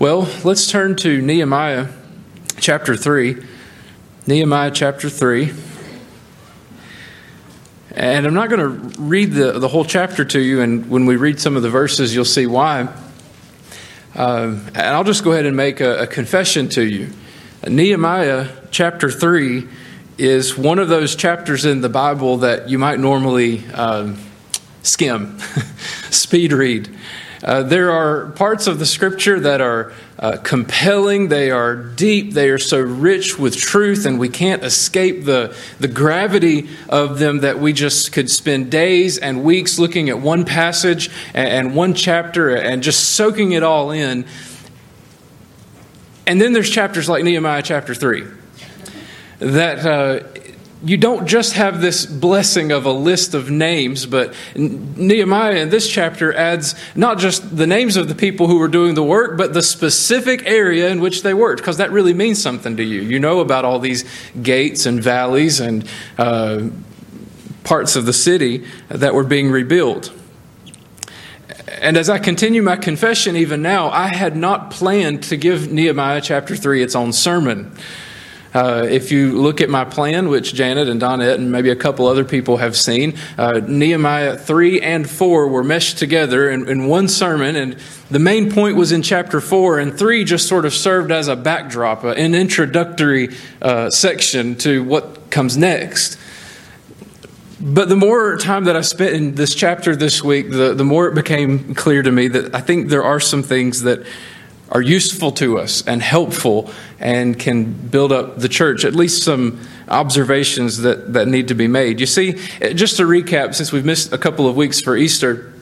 Well, let's turn to Nehemiah chapter 3. Nehemiah chapter 3. And I'm not going to read the, the whole chapter to you, and when we read some of the verses, you'll see why. Um, and I'll just go ahead and make a, a confession to you. Nehemiah chapter 3 is one of those chapters in the Bible that you might normally um, skim, speed read. Uh, there are parts of the scripture that are uh, compelling, they are deep, they are so rich with truth, and we can't escape the, the gravity of them that we just could spend days and weeks looking at one passage and, and one chapter and just soaking it all in. And then there's chapters like Nehemiah chapter 3 that uh, you don't just have this blessing of a list of names, but Nehemiah in this chapter adds not just the names of the people who were doing the work, but the specific area in which they worked, because that really means something to you. You know about all these gates and valleys and uh, parts of the city that were being rebuilt. And as I continue my confession, even now, I had not planned to give Nehemiah chapter 3 its own sermon. Uh, if you look at my plan, which Janet and Donette and maybe a couple other people have seen, uh, Nehemiah 3 and 4 were meshed together in, in, one sermon, and the main point was in chapter 4, and 3 just sort of served as a backdrop, an introductory uh, section to what comes next. But the more time that I spent in this chapter this week, the, the more it became clear to me that I think there are some things that are useful to us and helpful and can build up the church. At least some observations that, that need to be made. You see, just to recap, since we've missed a couple of weeks for Easter,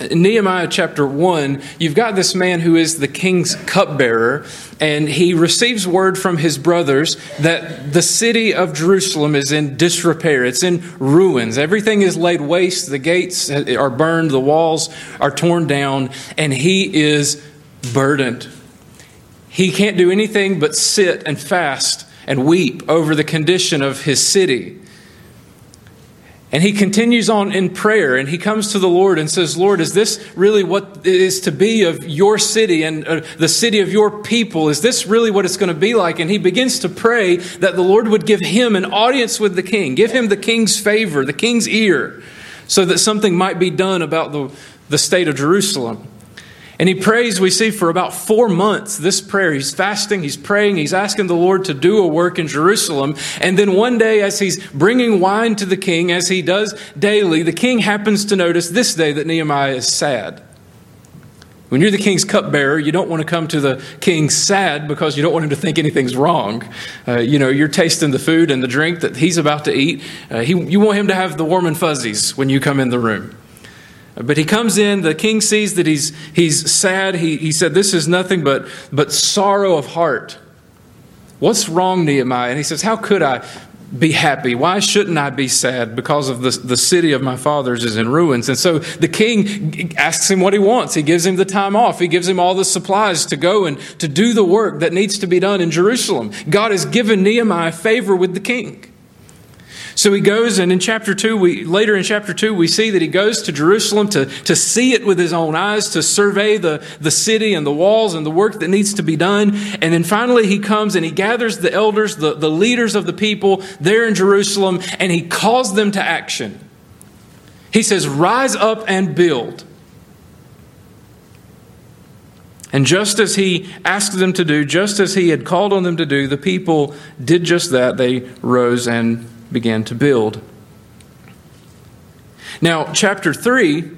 in Nehemiah chapter 1, you've got this man who is the king's cupbearer, and he receives word from his brothers that the city of Jerusalem is in disrepair. It's in ruins. Everything is laid waste. The gates are burned, the walls are torn down, and he is burdened. He can't do anything but sit and fast and weep over the condition of his city. And he continues on in prayer and he comes to the Lord and says, Lord, is this really what is to be of your city and uh, the city of your people? Is this really what it's going to be like? And he begins to pray that the Lord would give him an audience with the king, give him the king's favor, the king's ear, so that something might be done about the, the state of Jerusalem. And he prays, we see, for about four months this prayer. He's fasting, he's praying, he's asking the Lord to do a work in Jerusalem. And then one day, as he's bringing wine to the king, as he does daily, the king happens to notice this day that Nehemiah is sad. When you're the king's cupbearer, you don't want to come to the king sad because you don't want him to think anything's wrong. Uh, you know, you're tasting the food and the drink that he's about to eat. Uh, he, you want him to have the warm and fuzzies when you come in the room. But he comes in, the king sees that he's, he's sad. He, he said, This is nothing but, but sorrow of heart. What's wrong, Nehemiah? And he says, How could I be happy? Why shouldn't I be sad? Because of the, the city of my fathers is in ruins. And so the king asks him what he wants. He gives him the time off. He gives him all the supplies to go and to do the work that needs to be done in Jerusalem. God has given Nehemiah favor with the king. So he goes, and in chapter 2, we, later in chapter 2, we see that he goes to Jerusalem to, to see it with his own eyes, to survey the, the city and the walls and the work that needs to be done. And then finally he comes and he gathers the elders, the, the leaders of the people there in Jerusalem, and he calls them to action. He says, Rise up and build. And just as he asked them to do, just as he had called on them to do, the people did just that. They rose and began to build. Now, chapter 3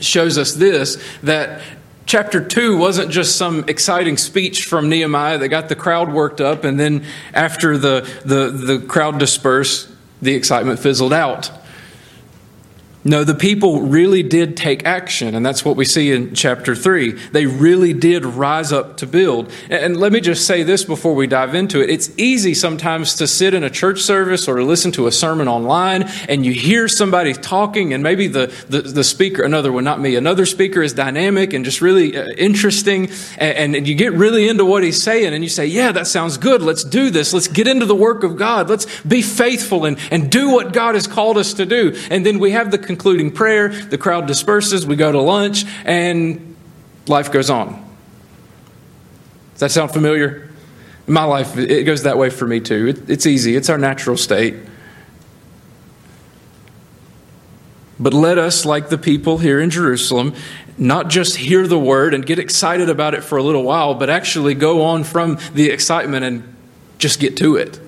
shows us this that chapter 2 wasn't just some exciting speech from Nehemiah that got the crowd worked up, and then after the, the, the crowd dispersed, the excitement fizzled out. No, the people really did take action, and that's what we see in chapter 3. They really did rise up to build. And let me just say this before we dive into it. It's easy sometimes to sit in a church service or listen to a sermon online, and you hear somebody talking, and maybe the, the, the speaker, another one, not me, another speaker is dynamic and just really uh, interesting, and, and you get really into what he's saying, and you say, Yeah, that sounds good. Let's do this. Let's get into the work of God. Let's be faithful and, and do what God has called us to do. And then we have the concluding prayer, the crowd disperses, we go to lunch, and life goes on. Does that sound familiar? In my life, it goes that way for me too. It, it's easy, it's our natural state. But let us, like the people here in Jerusalem, not just hear the word and get excited about it for a little while, but actually go on from the excitement and just get to it.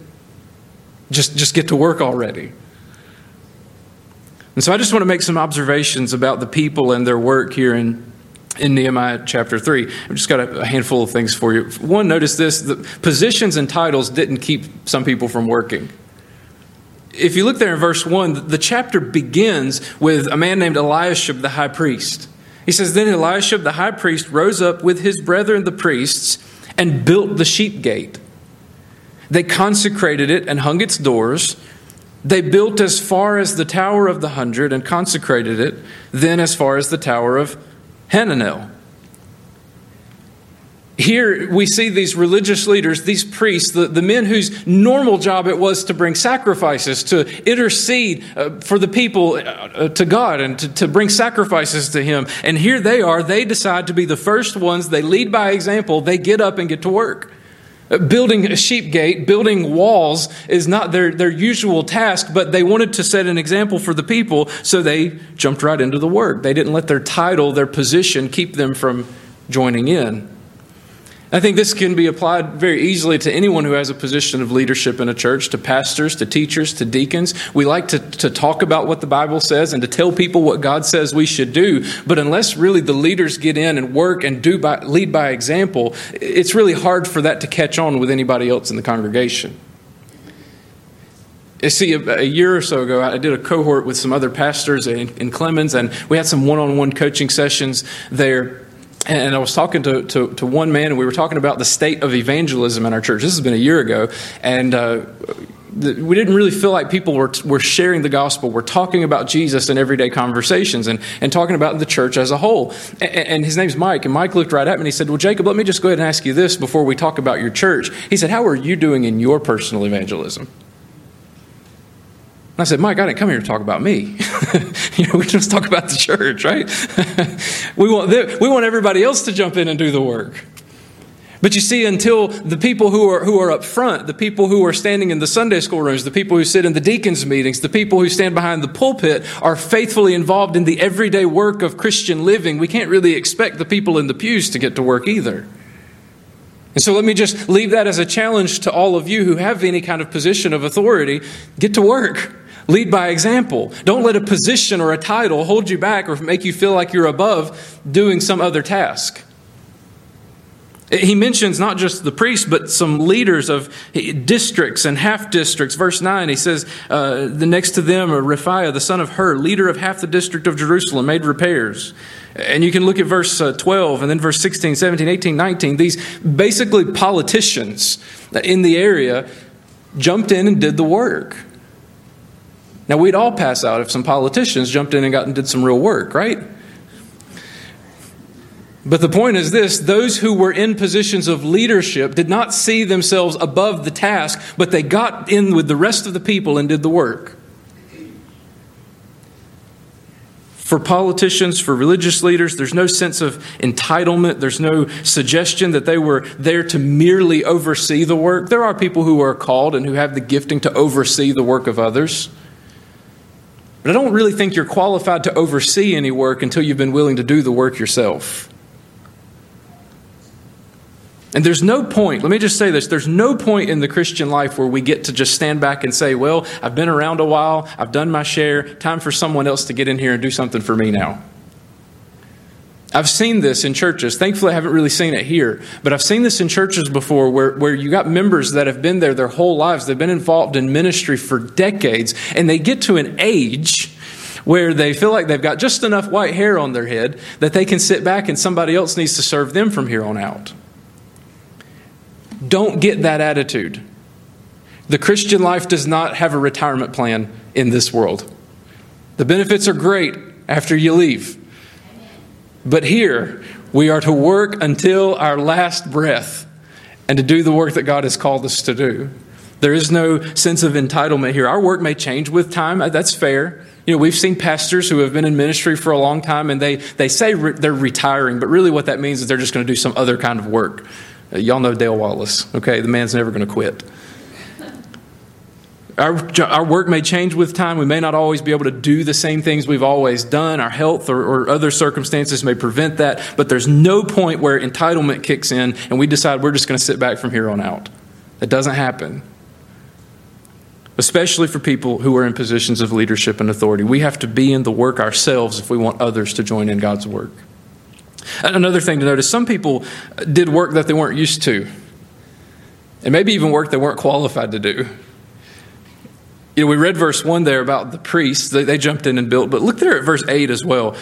Just, just get to work already. And so I just want to make some observations about the people and their work here in, in Nehemiah chapter 3. I've just got a, a handful of things for you. One, notice this the positions and titles didn't keep some people from working if you look there in verse 1, the chapter begins with a man named Eliashib the high priest. He says, Then Eliashib the high priest rose up with his brethren the priests and built the sheep gate. They consecrated it and hung its doors. They built as far as the Tower of the Hundred and consecrated it, then as far as the Tower of Hananel. Here we see these religious leaders, these priests, the, the men whose normal job it was to bring sacrifices, to intercede uh, for the people uh, uh, to God and to, to bring sacrifices to Him. And here they are, they decide to be the first ones, they lead by example, they get up and get to work. Uh, building a sheep gate, building walls is not their, their usual task, but they wanted to set an example for the people, so they jumped right into the work. They didn't let their title, their position, keep them from joining in. I think this can be applied very easily to anyone who has a position of leadership in a church, to pastors, to teachers, to deacons. We like to, to talk about what the Bible says and to tell people what God says we should do. But unless really the leaders get in and work and do by, lead by example, it's really hard for that to catch on with anybody else in the congregation. I see, a, year or so ago, I did a cohort with some other pastors in, in Clemens, and we had some one on one coaching sessions there and I was talking to, to, to, one man, and we were talking about the state of evangelism in our church. This has been a year ago, and uh, the, we didn't really feel like people were, were sharing the gospel. We're talking about Jesus in everyday conversations and, and talking about the church as a whole. And, and his name's Mike, and Mike looked right at me and he said, Well, Jacob, let me just go ahead and ask you this before we talk about your church. He said, How are you doing in your personal evangelism? And I said, Mike, I didn't come here to talk about me. you know, we just talk about the church, right? we, want we want everybody else to jump in and do the work. But you see, until the people who are, who are up front, the people who are standing in the Sunday school rooms, the people who sit in the deacons' meetings, the people who stand behind the pulpit are faithfully involved in the everyday work of Christian living, we can't really expect the people in the pews to get to work either. And so let me just leave that as a challenge to all of you who have any kind of position of authority. Get to work. Lead by example. Don't let a position or a title hold you back or make you feel like you're above doing some other task. He mentions not just the priests, but some leaders of districts and half districts. Verse 9, he says, uh, the next to them, are Rephaiah, the son of Hur, leader of half the district of Jerusalem, made repairs. And you can look at verse uh, 12 and then verse 16, 17, 18, 19. These basically politicians in the area jumped in and did the work. Now, we'd all pass out if some politicians jumped in and got and did some real work, right? But the point is this those who were in positions of leadership did not see themselves above the task, but they got in with the rest of the people and did the work. For politicians, for religious leaders, there's no sense of entitlement. There's no suggestion that they were there to merely oversee the work. There are people who are called and who have the gifting to oversee the work of others. But I don't really think you're qualified to oversee any work until you've been willing to do the work yourself. And there's no point, let me just say this there's no point in the Christian life where we get to just stand back and say, well, I've been around a while, I've done my share, time for someone else to get in here and do something for me now. I've seen this in churches. Thankfully, I haven't really seen it here, but I've seen this in churches before where, where you got members that have been there their whole lives. They've been involved in ministry for decades, and they get to an age where they feel like they've got just enough white hair on their head that they can sit back and somebody else needs to serve them from here on out. Don't get that attitude. The Christian life does not have a retirement plan in this world. The benefits are great after you leave. But here, we are to work until our last breath and to do the work that God has called us to do. There is no sense of entitlement here. Our work may change with time, uh, that's fair. You know, we've seen pastors who have been in ministry for a long time and they, they say re- they're retiring, but really what that means is they're just going to do some other kind of work. Y'all know Dale Wallace, okay? The man's never going to quit. Our, our work may change with time. We may not always be able to do the same things we've always done. Our health or, or, other circumstances may prevent that. But there's no point where entitlement kicks in and we decide we're just going to sit back from here on out. That doesn't happen. Especially for people who are in positions of leadership and authority. We have to be in the work ourselves if we want others to join in God's work. Another thing to notice some people did work that they weren't used to, and maybe even work they weren't qualified to do. You know, we read verse 1 there about the priests. They, they, jumped in and built. But look there at verse 8 as well.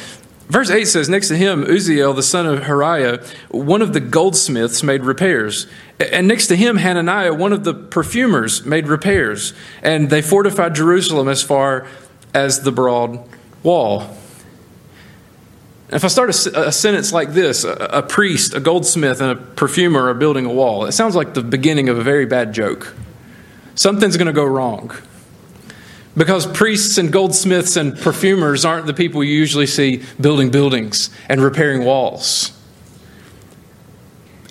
Verse 8 says, Next to him, Uzziel, the son of Hariah, one of the goldsmiths, made repairs. And next to him, Hananiah, one of the perfumers, made repairs. And they fortified Jerusalem as far as the broad wall. If I start a, a sentence like this, a, a priest, a goldsmith, and a perfumer are building a wall, it sounds like the beginning of a very bad joke. Something's going to go wrong. Because priests and goldsmiths and perfumers aren't the people you usually see building buildings and repairing walls.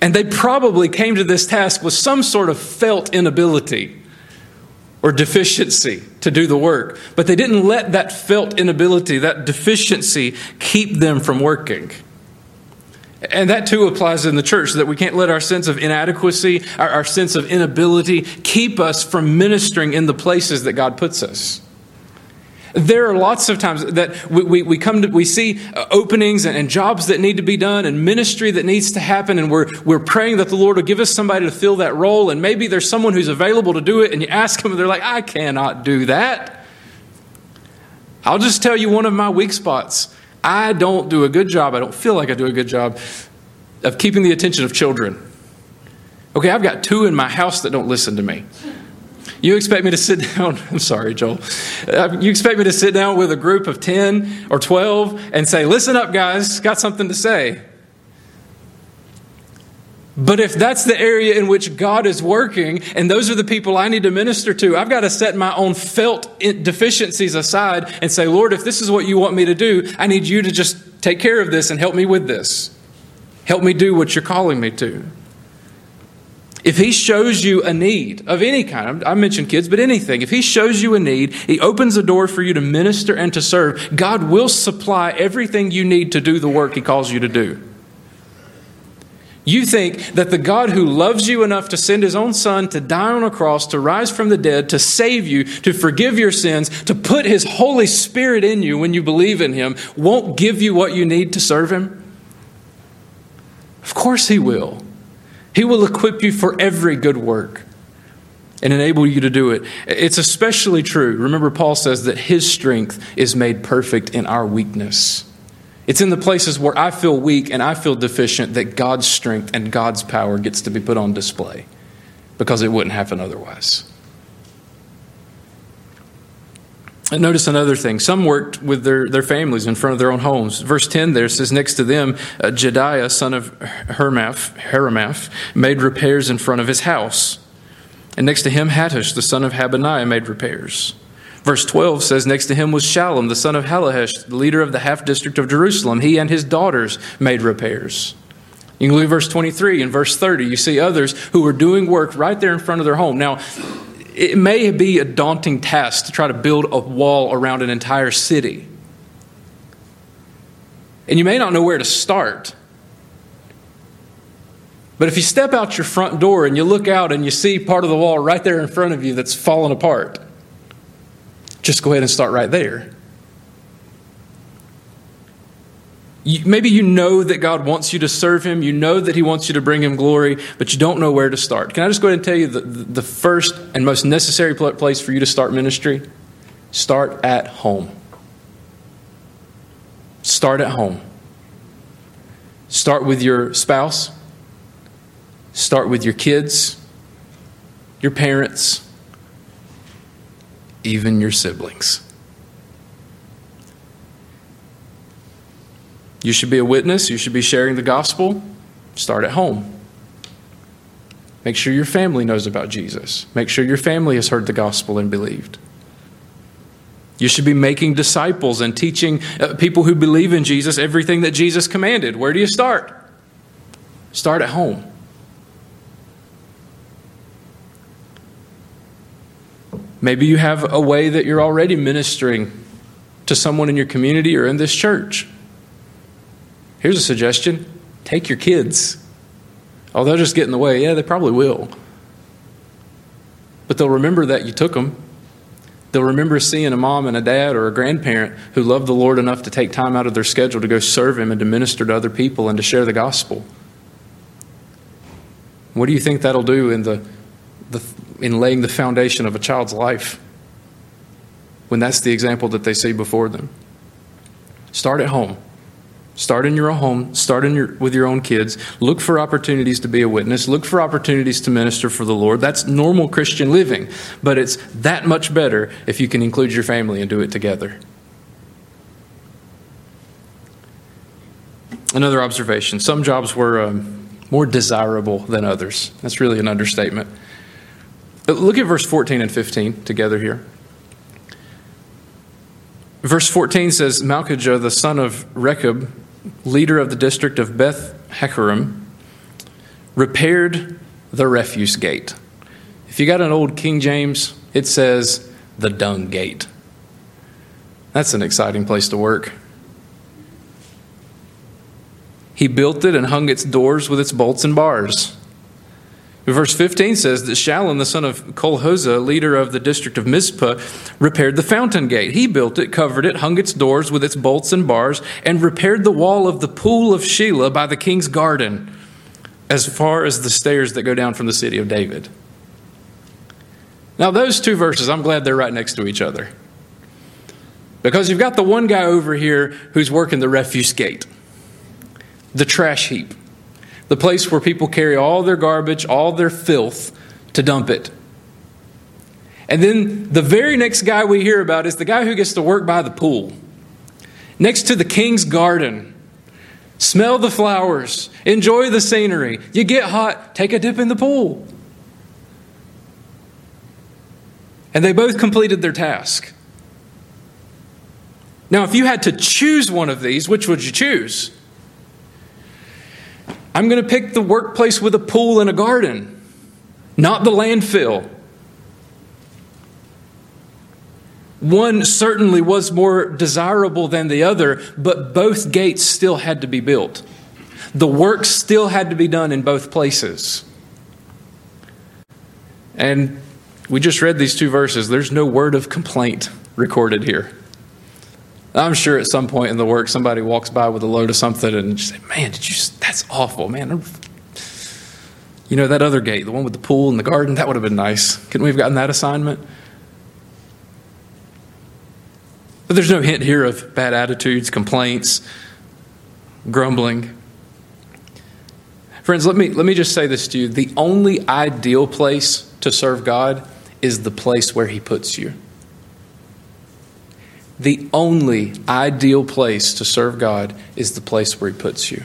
And they probably came to this task with some sort of felt inability or deficiency to do the work. But they didn't let that felt inability, that deficiency, keep them from working. And that too applies in the church that we can't let our sense of inadequacy, our, our, sense of inability, keep us from ministering in the places that God puts us. There are lots of times that we, we, we come to, we see uh, openings and, and, jobs that need to be done and ministry that needs to happen, and we're, we're praying that the Lord will give us somebody to fill that role. And maybe there's someone who's available to do it, and you ask them, and they're like, I cannot do that. I'll just tell you one of my weak spots. I don't do a good job, I don't feel like I do a good job of keeping the attention of children. Okay, I've got two in my house that don't listen to me. You expect me to sit down, I'm sorry, Joel. Uh, you expect me to sit down with a group of 10 or 12 and say, listen up, guys, got something to say. But if that's the area in which God is working, and those are the people I need to minister to, I've got to set my own felt deficiencies aside and say, Lord, if this is what you want me to do, I need you to just take care of this and help me with this. Help me do what you're calling me to. If he shows you a need of any kind, I mentioned kids, but anything, if he shows you a need, he opens a door for you to minister and to serve, God will supply everything you need to do the work he calls you to do. You think that the God who loves you enough to send his own son to die on a cross, to rise from the dead, to save you, to forgive your sins, to put his Holy Spirit in you when you believe in him, won't give you what you need to serve him? Of course he will. He will equip you for every good work and enable you to do it. It's especially true. Remember, Paul says that his strength is made perfect in our weakness. It's in the places where I feel weak and I feel deficient that God's strength and God's power gets to be put on display because it wouldn't happen otherwise. And notice another thing. Some worked with their, their families in front of their own homes. Verse 10 there says, Next to them, uh, Jedaiah, son of Heramath, made repairs in front of his house. And next to him, Hattush, the son of Habaniah, made repairs. Verse 12 says, Next to him was Shallum, the son of Hallohesh, the leader of the half district of Jerusalem. He and his daughters made repairs. You can look at verse 23 and verse 30. You see others who were doing work right there in front of their home. Now, it may be a daunting task to try to build a wall around an entire city. And you may not know where to start. But if you step out your front door and you look out and you see part of the wall right there in front of you that's fallen apart, just go ahead and start right there. Maybe you know that God wants you to serve Him. You know that He wants you to bring Him glory, but you don't know where to start. Can I just go ahead and tell you the, the first and most necessary place for you to start ministry? Start at home. Start at home. Start with your spouse. Start with your kids, your parents, even your siblings. You should be a witness. You should be sharing the gospel. Start at home. Make sure your family knows about Jesus. Make sure your family has heard the gospel and believed. You should be making disciples and teaching uh, people who believe in Jesus everything that Jesus commanded. Where do you start? Start at home. Maybe you have a way that you're already ministering to someone in your community or in this church. Here's a suggestion take your kids. Oh, they'll just get in the way. Yeah, they probably will. But they'll remember that you took them. They'll remember seeing a mom and a dad or a grandparent who loved the Lord enough to take time out of their schedule to go serve Him and to minister to other people and to share the gospel. What do you think that'll do in, the, the, in laying the foundation of a child's life when that's the example that they see before them? Start at home. Start in your own home, start in your, with your own kids. Look for opportunities to be a witness. Look for opportunities to minister for the Lord. That's normal Christian living, but it's that much better if you can include your family and do it together. Another observation some jobs were um, more desirable than others. That's really an understatement. Look at verse 14 and 15 together here. Verse 14 says Malchijah, the son of Rechab, leader of the district of Beth Haccerem, repaired the refuse gate. If you got an old King James, it says the dung gate. That's an exciting place to work. He built it and hung its doors with its bolts and bars. Verse 15 says that Shallum, the son of Colhozeh, leader of the district of Mizpah, repaired the fountain gate. He built it, covered it, hung its doors with its bolts and bars, and repaired the wall of the pool of Shelah by the king's garden, as far as the stairs that go down from the city of David. Now, those two verses, I'm glad they're right next to each other. Because you've got the one guy over here who's working the refuse gate, the trash heap the place where people carry all their garbage, all their filth to dump it. And then the very next guy we hear about is the guy who gets to work by the pool, next to the king's garden. Smell the flowers, enjoy the scenery. You get hot, take a dip in the pool. And they both completed their task. Now, if you had to choose one of these, which would you choose? I'm going to pick the workplace with a pool and a garden, not the landfill. One certainly was more desirable than the other, but both gates still had to be built. The work still had to be done in both places. And we just read these two verses. There's no word of complaint recorded here. I'm sure at some point in the work, somebody walks by with a load of something and say, "Man, did you? That's awful, man." You know that other gate, the one with the pool and the garden, that would have been nice. Couldn't we have gotten that assignment? But there's no hint here of bad attitudes, complaints, grumbling. Friends, let me, let me just say this to you. The only ideal place to serve God is the place where He puts you the only ideal place to serve God is the place where He puts you.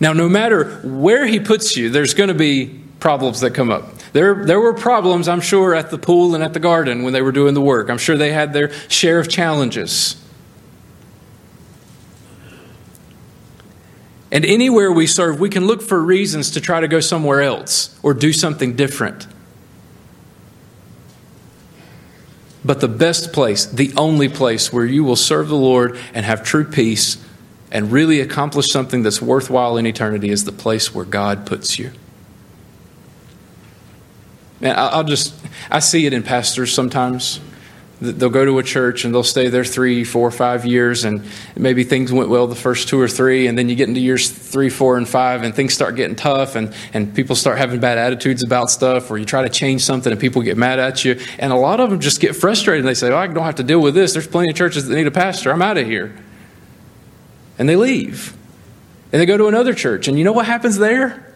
Now, no matter where He puts you, there's going to be problems that come up. There, there were problems, I'm sure, at the pool and at the garden when they were doing the work. I'm sure they had their share of challenges. And anywhere we serve, we can look for reasons to try to go somewhere else or do something different. But the best place, the only place where you will serve the Lord and have true peace and really accomplish something that's worthwhile in eternity is the place where God puts you. Man, I'll just, I see it in pastors sometimes they'll go to a church and they'll stay there three, four, five years, and maybe things went well the first two or three, and then you get into years three, four, and five, and things start getting tough, and, and people start having bad attitudes about stuff, or you try to change something and people get mad at you. And a lot of them just get frustrated and they say, oh, I don't have to deal with this. There's plenty of churches that need a pastor. I'm out of here. And they leave. And they go to another church. And you know what happens there?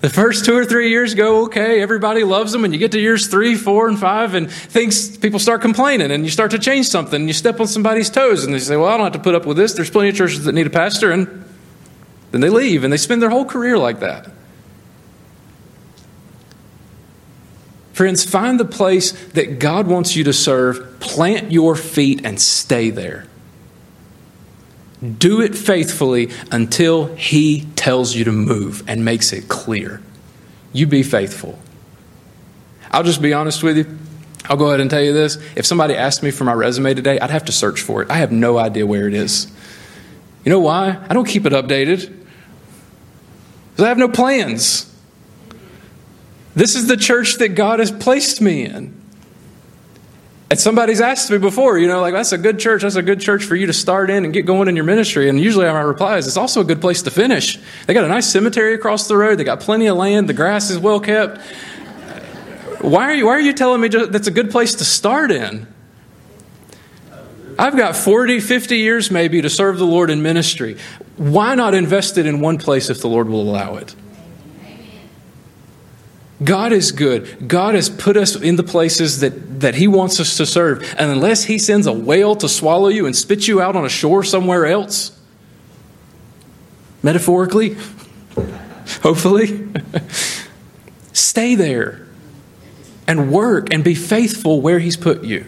The first two or three years go okay, everybody loves them, and you get to years three, four, and five, and things people start complaining, and you start to change something, and you step on somebody's toes, and they say, Well, I don't have to put up with this. There's plenty of churches that need a pastor, and then they leave, and they spend their whole career like that. Friends, find the place that God wants you to serve, plant your feet, and stay there. Do it faithfully until He tells you to move and makes it clear. You be faithful. I'll just be honest with you. I'll go ahead and tell you this. If somebody asked me for my resume today, I'd have to search for it. I have no idea where it is. You know why? I don't keep it updated. Because I have no plans. This is the church that God has placed me in. And somebody's asked me before, you know, like, that's a good church. That's a good church for you to start in and get going in your ministry. And usually my reply is, it's also a good place to finish. They got a nice cemetery across the road. They got plenty of land. The grass is well kept. Why are you, why are you telling me that's a good place to start in? I've got 40, 50 years maybe to serve the Lord in ministry. Why not invest it in one place if the Lord will allow it? God is good. God has put us in the places that, that He wants us to serve. And unless He sends a whale to swallow you and spit you out on a shore somewhere else, metaphorically, hopefully, stay there and work and be faithful where He's put you.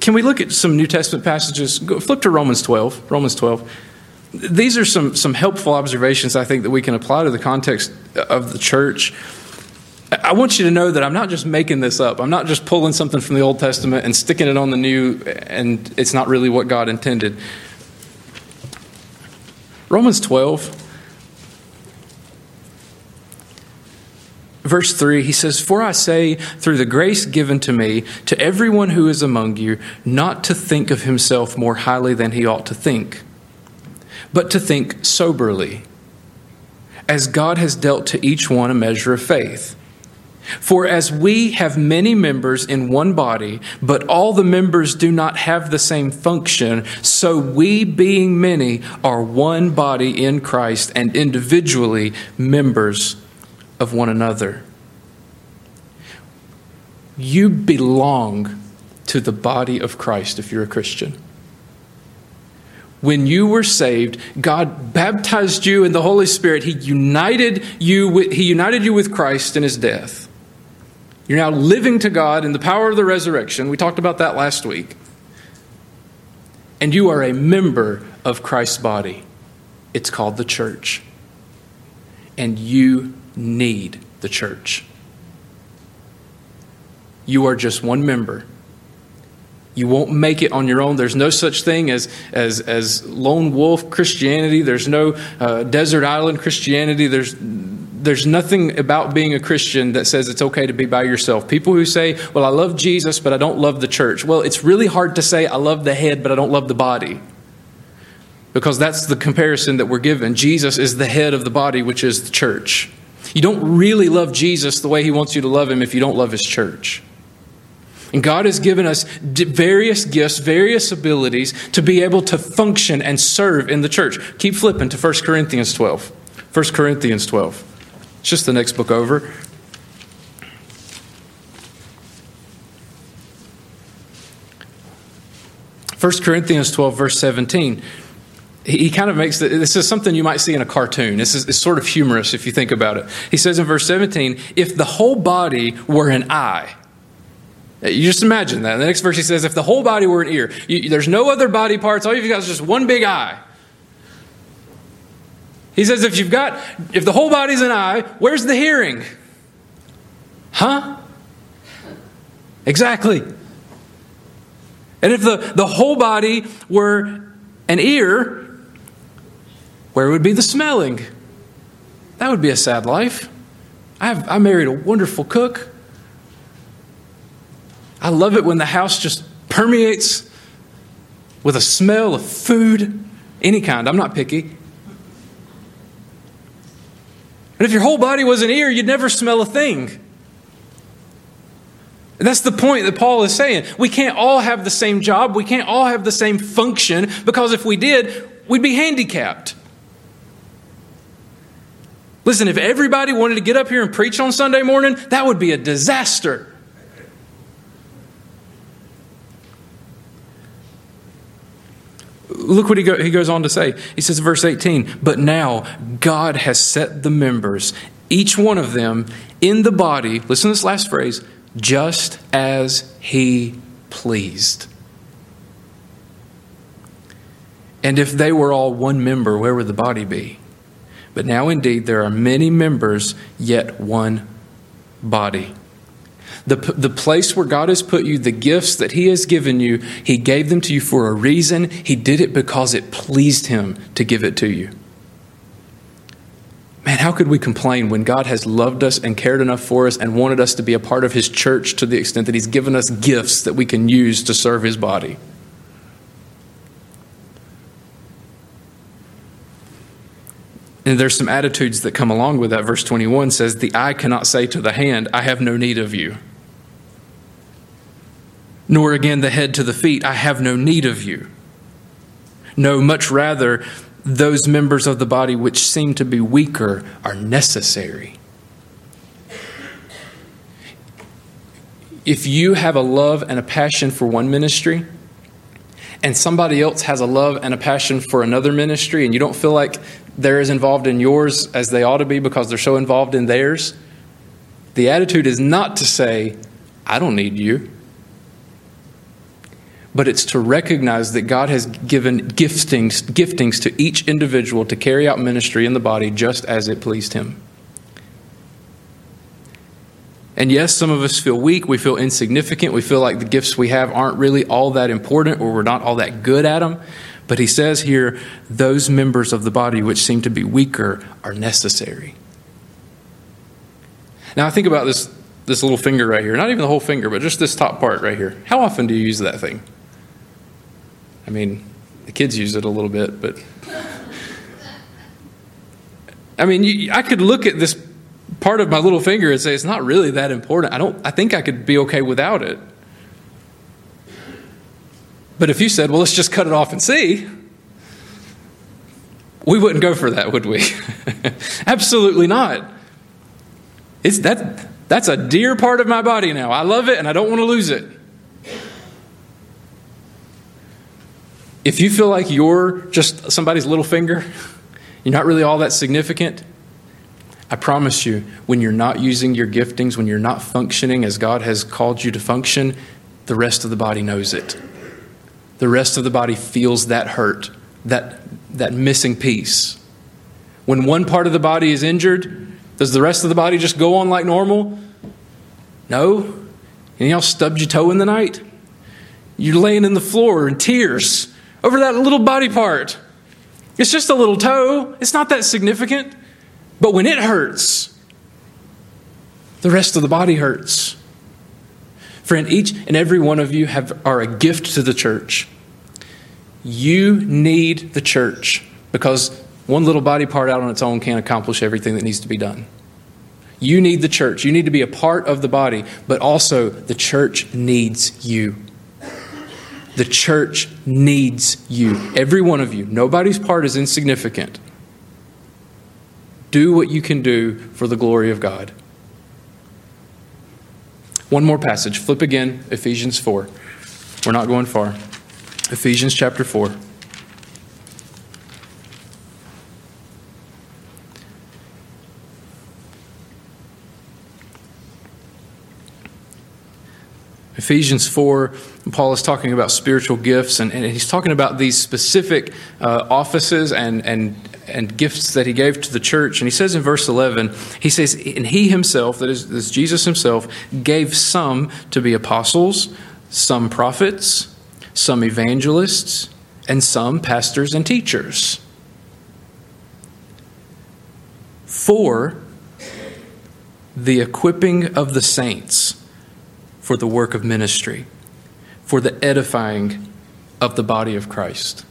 Can we look at some New Testament passages? Flip to Romans 12. Romans 12. These are some, some helpful observations I think that we can apply to the context of the church. I want you to know that I'm not just making this up. I'm not just pulling something from the Old Testament and sticking it on the New, and it's not really what God intended. Romans 12 verse 3, he says, For I say, through the grace given to me, to everyone who is among you, not to think of himself more highly than he ought to think, but to think soberly, as God has dealt to each one a measure of faith. For as we have many members in one body, but all the members do not have the same function, so we, being many, are one body in Christ and individually members of one another. You belong to the body of Christ if you're a Christian. When you were saved, God baptized you in the Holy Spirit. He united you with, he united you with Christ in his death. You're now living to God in the power of the resurrection. We talked about that last week. And you are a member of Christ's body. It's called the church. And you need the church. You are just one member. You won't make it on your own. There's no such thing as, as, as lone wolf Christianity. There's no uh, desert island Christianity. There's, there's nothing about being a Christian that says it's okay to be by yourself. People who say, Well, I love Jesus, but I don't love the church. Well, it's really hard to say, I love the head, but I don't love the body. Because that's the comparison that we're given. Jesus is the head of the body, which is the church. You don't really love Jesus the way he wants you to love him if you don't love his church. And God has given us various gifts, various abilities to be able to function and serve in the church. Keep flipping to 1 Corinthians 12. 1 Corinthians 12. It's just the next book over. First Corinthians 12, verse 17 he kind of makes the, this is something you might see in a cartoon. This is it's sort of humorous if you think about it. He says in verse 17, if the whole body were an eye, you just imagine that. In the next verse he says, if the whole body were an ear, you, there's no other body parts, all you've got is just one big eye. He says, if you've got, if the whole body's an eye, where's the hearing? Huh? Exactly. And if the, the whole body were an ear, where would be the smelling? That would be a sad life. I, have, I married a wonderful cook. I love it when the house just permeates with a smell of food, any kind. I'm not picky. And if your whole body was an ear, you'd never smell a thing. And that's the point that Paul is saying. We can't all have the same job. We can't all have the same function because if we did, we'd be handicapped. Listen, if everybody wanted to get up here and preach on Sunday morning, that would be a disaster. Look what he, go, he goes on to say. He says, verse 18, but now God has set the members, each one of them, in the body, listen to this last phrase, just as he pleased. And if they were all one member, where would the body be? But now indeed there are many members, yet one body. The, the place where God has put you, the gifts that He has given you, He gave them to you for a reason. He did it because it pleased Him to give it to you. Man, how could we complain when God has loved us and cared enough for us and wanted us to be a part of His church to the extent that He's given us gifts that we can use to serve His body? And there's some attitudes that come along with that. Verse 21 says, The eye cannot say to the hand, I have no need of you. Nor again the head to the feet, I have no need of you. No, much rather, those members of the body which seem to be weaker are necessary. If you have a love and a passion for one ministry, and somebody else has a love and a passion for another ministry, and you don't feel like they're as involved in yours as they ought to be because they're so involved in theirs, the attitude is not to say, I don't need you but it's to recognize that God has given giftings, giftings to each individual to carry out ministry in the body just as it pleased Him. And yes, some of us feel weak, we feel insignificant, we feel like the gifts we have aren't really all that important or we're not all that good at them. But he says here, those members of the body which seem to be weaker are necessary. Now, I think about this, this little finger right here, not even the whole finger, but just this top part right here. How often do you use that thing? I mean, the kids use it a little bit, but. I mean, you, I could look at this part of my little finger and say it's not really that important. I don't. I think I could be okay without it. But if you said, "Well, let's just cut it off and see," we wouldn't go for that, would we? Absolutely not. It's that. That's a dear part of my body now. I love it, and I don't want to lose it. If you feel like you're just somebody's little finger, you're not really all that significant, I promise you, when you're not using your giftings, when you're not functioning as God has called you to function, the rest of the body knows it. The rest of the body feels that hurt, that, that missing piece. When one part of the body is injured, does the rest of the body just go on like normal? No. And y'all stubbed your toe in the night? You're laying in the floor in tears over that little body part. It's just a little toe, it's not that significant. But when it hurts, the rest of the body hurts. Friend, each and every one of you have, are a gift to the church. You need the church because one little body part out on its own can't accomplish everything that needs to be done. You need the church. You need to be a part of the body, but also the church needs you. The church needs you, every one of you. Nobody's part is insignificant. Do what you can do for the glory of God. One more passage. Flip again, Ephesians 4. We're not going far. Ephesians chapter 4. Ephesians 4, Paul is talking about spiritual gifts, and, and he's talking about these specific uh, offices and, and, and gifts that he gave to the church. And he says in verse 11, he says, And he himself, that is, Jesus himself, gave some to be apostles, some prophets, some evangelists, and some pastors and teachers. For the equipping of the saints for the work of ministry, for the edifying of the body of Christ.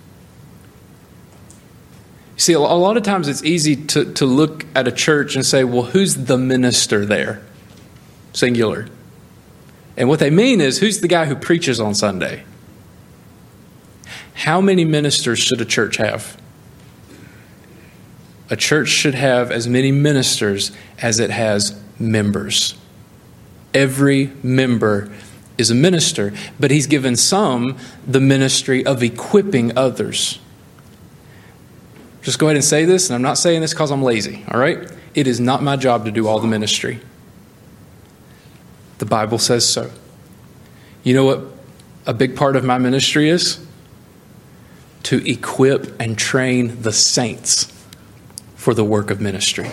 See, a lot of times it's easy to, to look at a church and say, well, who's the minister there? Singular. And what they mean is, who's the guy who preaches on Sunday? How many ministers should a church have? A church should have as many ministers as it has members. Every member is a minister, but he's given some the ministry of equipping others. Just go ahead and say this, and I'm not saying this because I'm lazy, all right? It is not my job to do all the ministry. The Bible says so. You know what a big part of my ministry is? To equip and train the saints for the work of ministry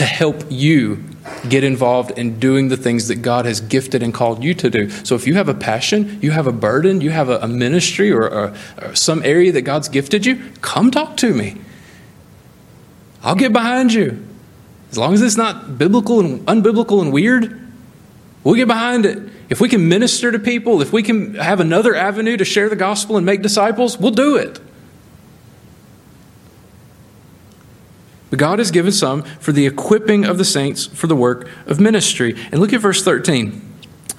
to help you get involved in doing the things that God has gifted and called you to do. So if you have a passion, you have a burden, you have a, a ministry or, a, or some area that God's gifted you, come talk to me. I'll get behind you. As long as it's not biblical and unbiblical and weird, we'll get behind it. If we can minister to people, if we can have another avenue to share the gospel and make disciples, we'll do it. But God has given some for the equipping of the saints for the work of ministry. And look at verse 13.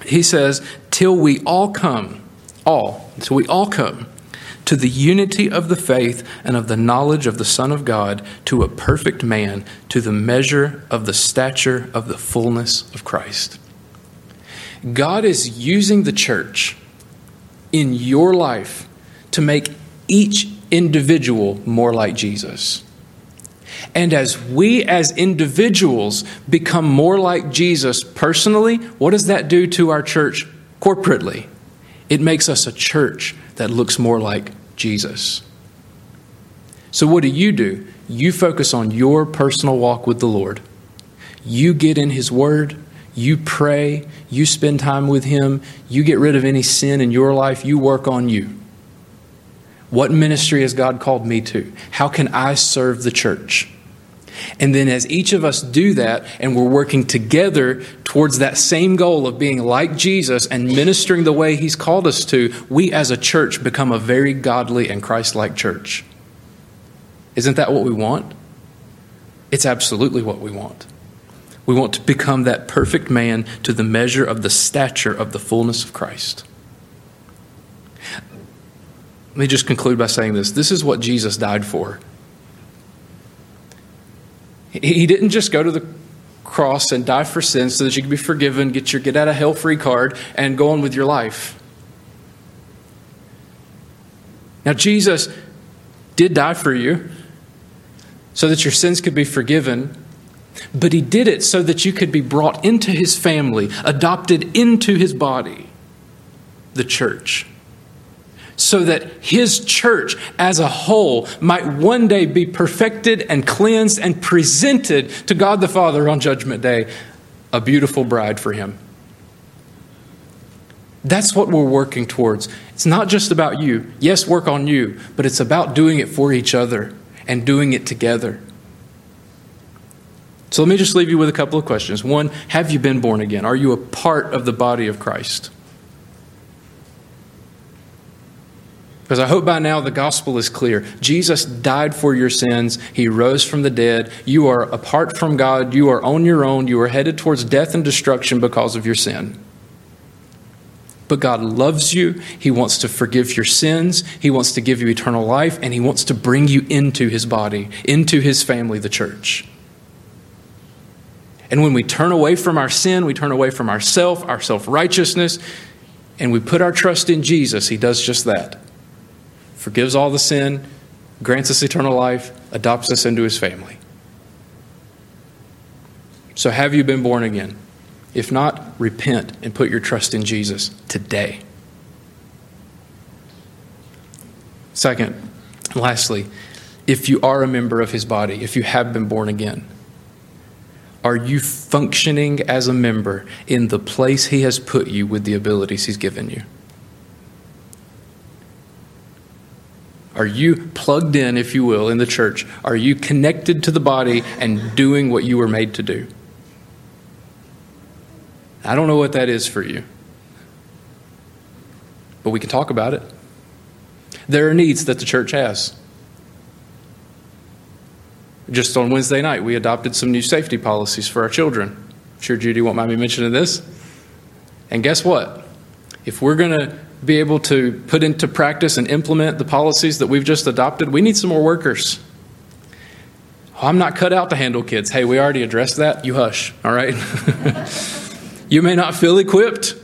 He says, Till we all come, all, till we all come to the unity of the faith and of the knowledge of the Son of God, to a perfect man, to the measure of the stature of the fullness of Christ. God is using the church in your life to make each individual more like Jesus. And as we as individuals become more like Jesus personally, what does that do to our church corporately? It makes us a church that looks more like Jesus. So, what do you do? You focus on your personal walk with the Lord. You get in His Word, you pray, you spend time with Him, you get rid of any sin in your life, you work on you. What ministry has God called me to? How can I serve the church? And then, as each of us do that, and we're working together towards that same goal of being like Jesus and ministering the way He's called us to, we as a church become a very godly and Christ like church. Isn't that what we want? It's absolutely what we want. We want to become that perfect man to the measure of the stature of the fullness of Christ. Let me just conclude by saying this this is what Jesus died for. He didn't just go to the cross and die for sin so that you could be forgiven, get your get out of hell free card, and go on with your life. Now, Jesus did die for you so that your sins could be forgiven, but he did it so that you could be brought into his family, adopted into his body, the church so that his church as a whole might one day be perfected and cleansed and presented to God the Father on Judgment Day, a beautiful bride for him. That's what we're working towards. It's not just about you. Yes, work on you, but it's about doing it for each other and doing it together. So let me just leave you with a couple of questions. One, have you been born again? Are you a part of the body of Christ? Because I hope by now the gospel is clear. Jesus died for your sins. He rose from the dead. You are apart from God. You are on your own. You are headed towards death and destruction because of your sin. But God loves you. He wants to forgive your sins. He wants to give you eternal life. And He wants to bring you into His body, into His family, the church. And when we turn away from our sin, we turn away from ourself, our self righteousness, and we put our trust in Jesus, He does just that forgives all the sin, grants us eternal life, adopts us into his family. So, have you been born again? If not, repent and put your trust in Jesus today. Second, lastly, if you are a member of his body, if you have been born again, are you functioning as a member in the place he has put you with the abilities he's given you? Are you plugged in, if you will, in the church? Are you connected to the body and doing what you were made to do? I don't know what that is for you, but we can talk about it. There are needs that the church has. Just on Wednesday night, we adopted some new safety policies for our children. I'm sure Judy won't mind me mentioning this. And guess what? If we're going to be able to put into practice and implement the policies that we've just adopted, we need some more workers. Oh, I'm not cut out to handle kids. Hey, we already addressed that. You hush, all right? you may not feel equipped,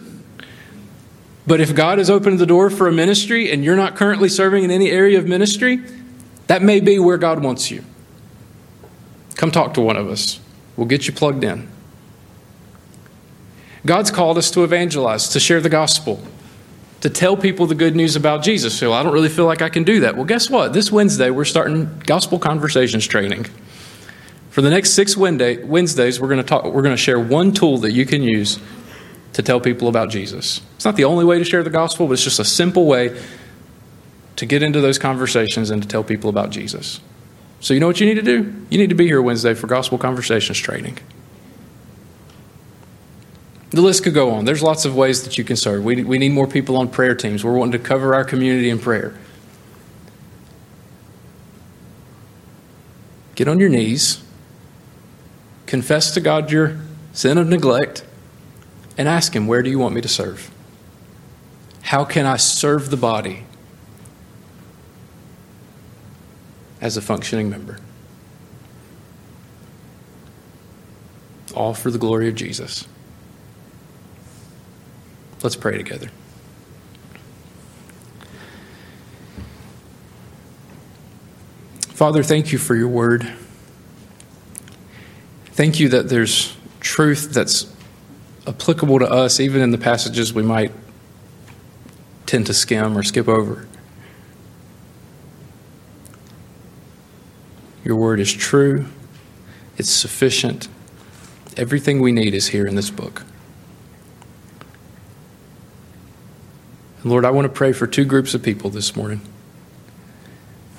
but if God has opened the door for a ministry and you're not currently serving in any area of ministry, that may be where God wants you. Come talk to one of us. We'll get you plugged in. God's called us to evangelize, to share the gospel to tell people the good news about Jesus. So I don't really feel like I can do that. Well, guess what? This Wednesday, we're starting gospel conversations training. For the next six Wednesdays, we're going to talk. We're going to share one tool that you can use to tell people about Jesus. It's not the only way to share the gospel, but it's just a simple way to get into those conversations and to tell people about Jesus. So, you know what you need to do? You need to be here Wednesday for Gospel Conversations training. The list could go on. There's lots of ways that you can serve. We, we need more people on prayer teams. We're wanting to cover our community in prayer. Get on your knees, confess to God your sin of neglect, and ask Him, Where do you want me to serve? How can I serve the body as a functioning member? All for the glory of Jesus. Let's pray together. Father, thank you for your word. Thank you that there's truth that's applicable to us, even in the passages we might tend to skim or skip over. Your word is true, it's sufficient. Everything we need is here in this book. Lord, I want to pray for two groups of people this morning.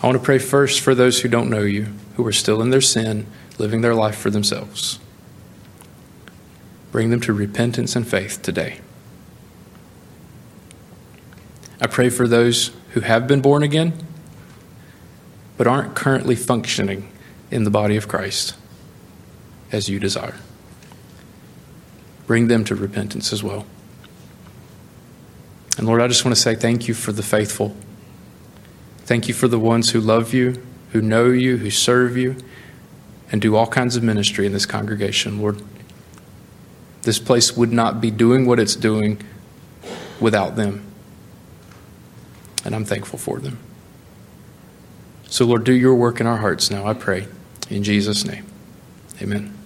I want to pray first for those who don't know you, who are still in their sin, living their life for themselves. Bring them to repentance and faith today. I pray for those who have been born again, but aren't currently functioning in the body of Christ as you desire. Bring them to repentance as well. And Lord, I just want to say thank you for the faithful. Thank you for the ones who love you, who know you, who serve you, and do all kinds of ministry in this congregation. Lord, this place would not be doing what it's doing without them. And I'm thankful for them. So, Lord, do your work in our hearts now, I pray. In Jesus' name, amen.